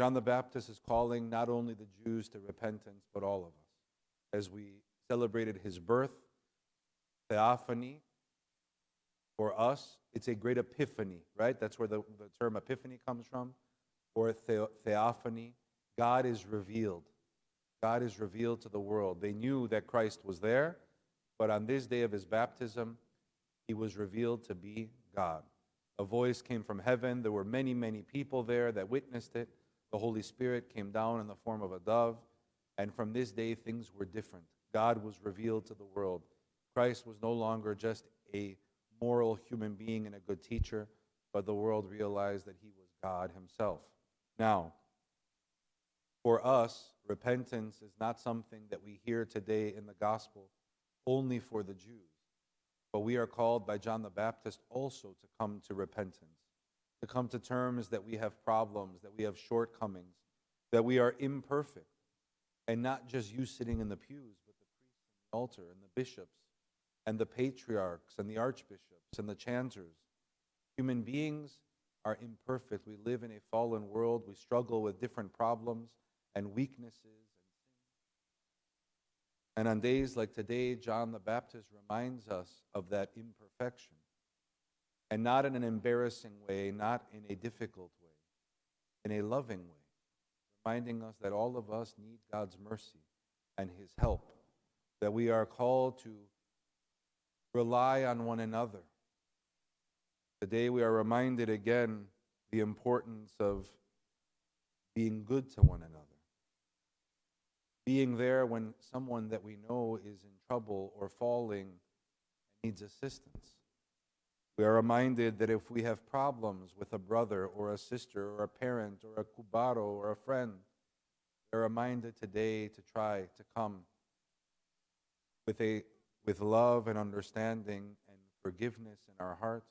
John the Baptist is calling not only the Jews to repentance, but all of us. As we celebrated his birth, theophany, for us, it's a great epiphany, right? That's where the, the term epiphany comes from, or the, theophany. God is revealed. God is revealed to the world. They knew that Christ was there, but on this day of his baptism, he was revealed to be God. A voice came from heaven. There were many, many people there that witnessed it. The Holy Spirit came down in the form of a dove. And from this day, things were different. God was revealed to the world. Christ was no longer just a moral human being and a good teacher, but the world realized that he was God himself. Now, for us, repentance is not something that we hear today in the gospel only for the Jews, but we are called by John the Baptist also to come to repentance, to come to terms that we have problems, that we have shortcomings, that we are imperfect, and not just you sitting in the pews, but the priests and the altar and the bishops and the patriarchs and the archbishops and the chanters. Human beings are imperfect. We live in a fallen world. We struggle with different problems and weaknesses and sins. And on days like today, John the Baptist reminds us of that imperfection. And not in an embarrassing way, not in a difficult way, in a loving way, reminding us that all of us need God's mercy and His help, that we are called to rely on one another. Today we are reminded again the importance of being good to one another. Being there when someone that we know is in trouble or falling needs assistance. We are reminded that if we have problems with a brother or a sister or a parent or a koumbaro or a friend, we're reminded today to try to come with a with love and understanding and forgiveness in our heart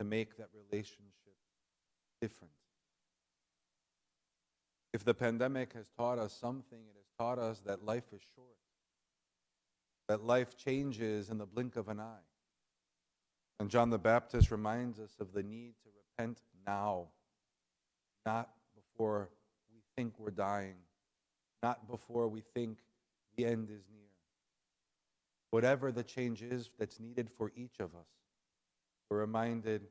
to make that relationship different. If the pandemic has taught us something, it has taught us that life is short, that life changes in the blink of an eye. And John the Baptist reminds us of the need to repent now, not before we think we're dying, not before we think the end is near whatever the change is that's needed for each of us. We're reminded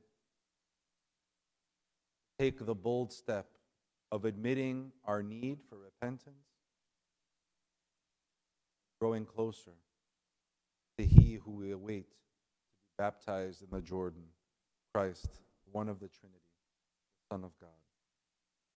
take the bold step of admitting our need for repentance, growing closer to He who we await baptized in the Jordan, Christ, one of the Trinity, Son of God.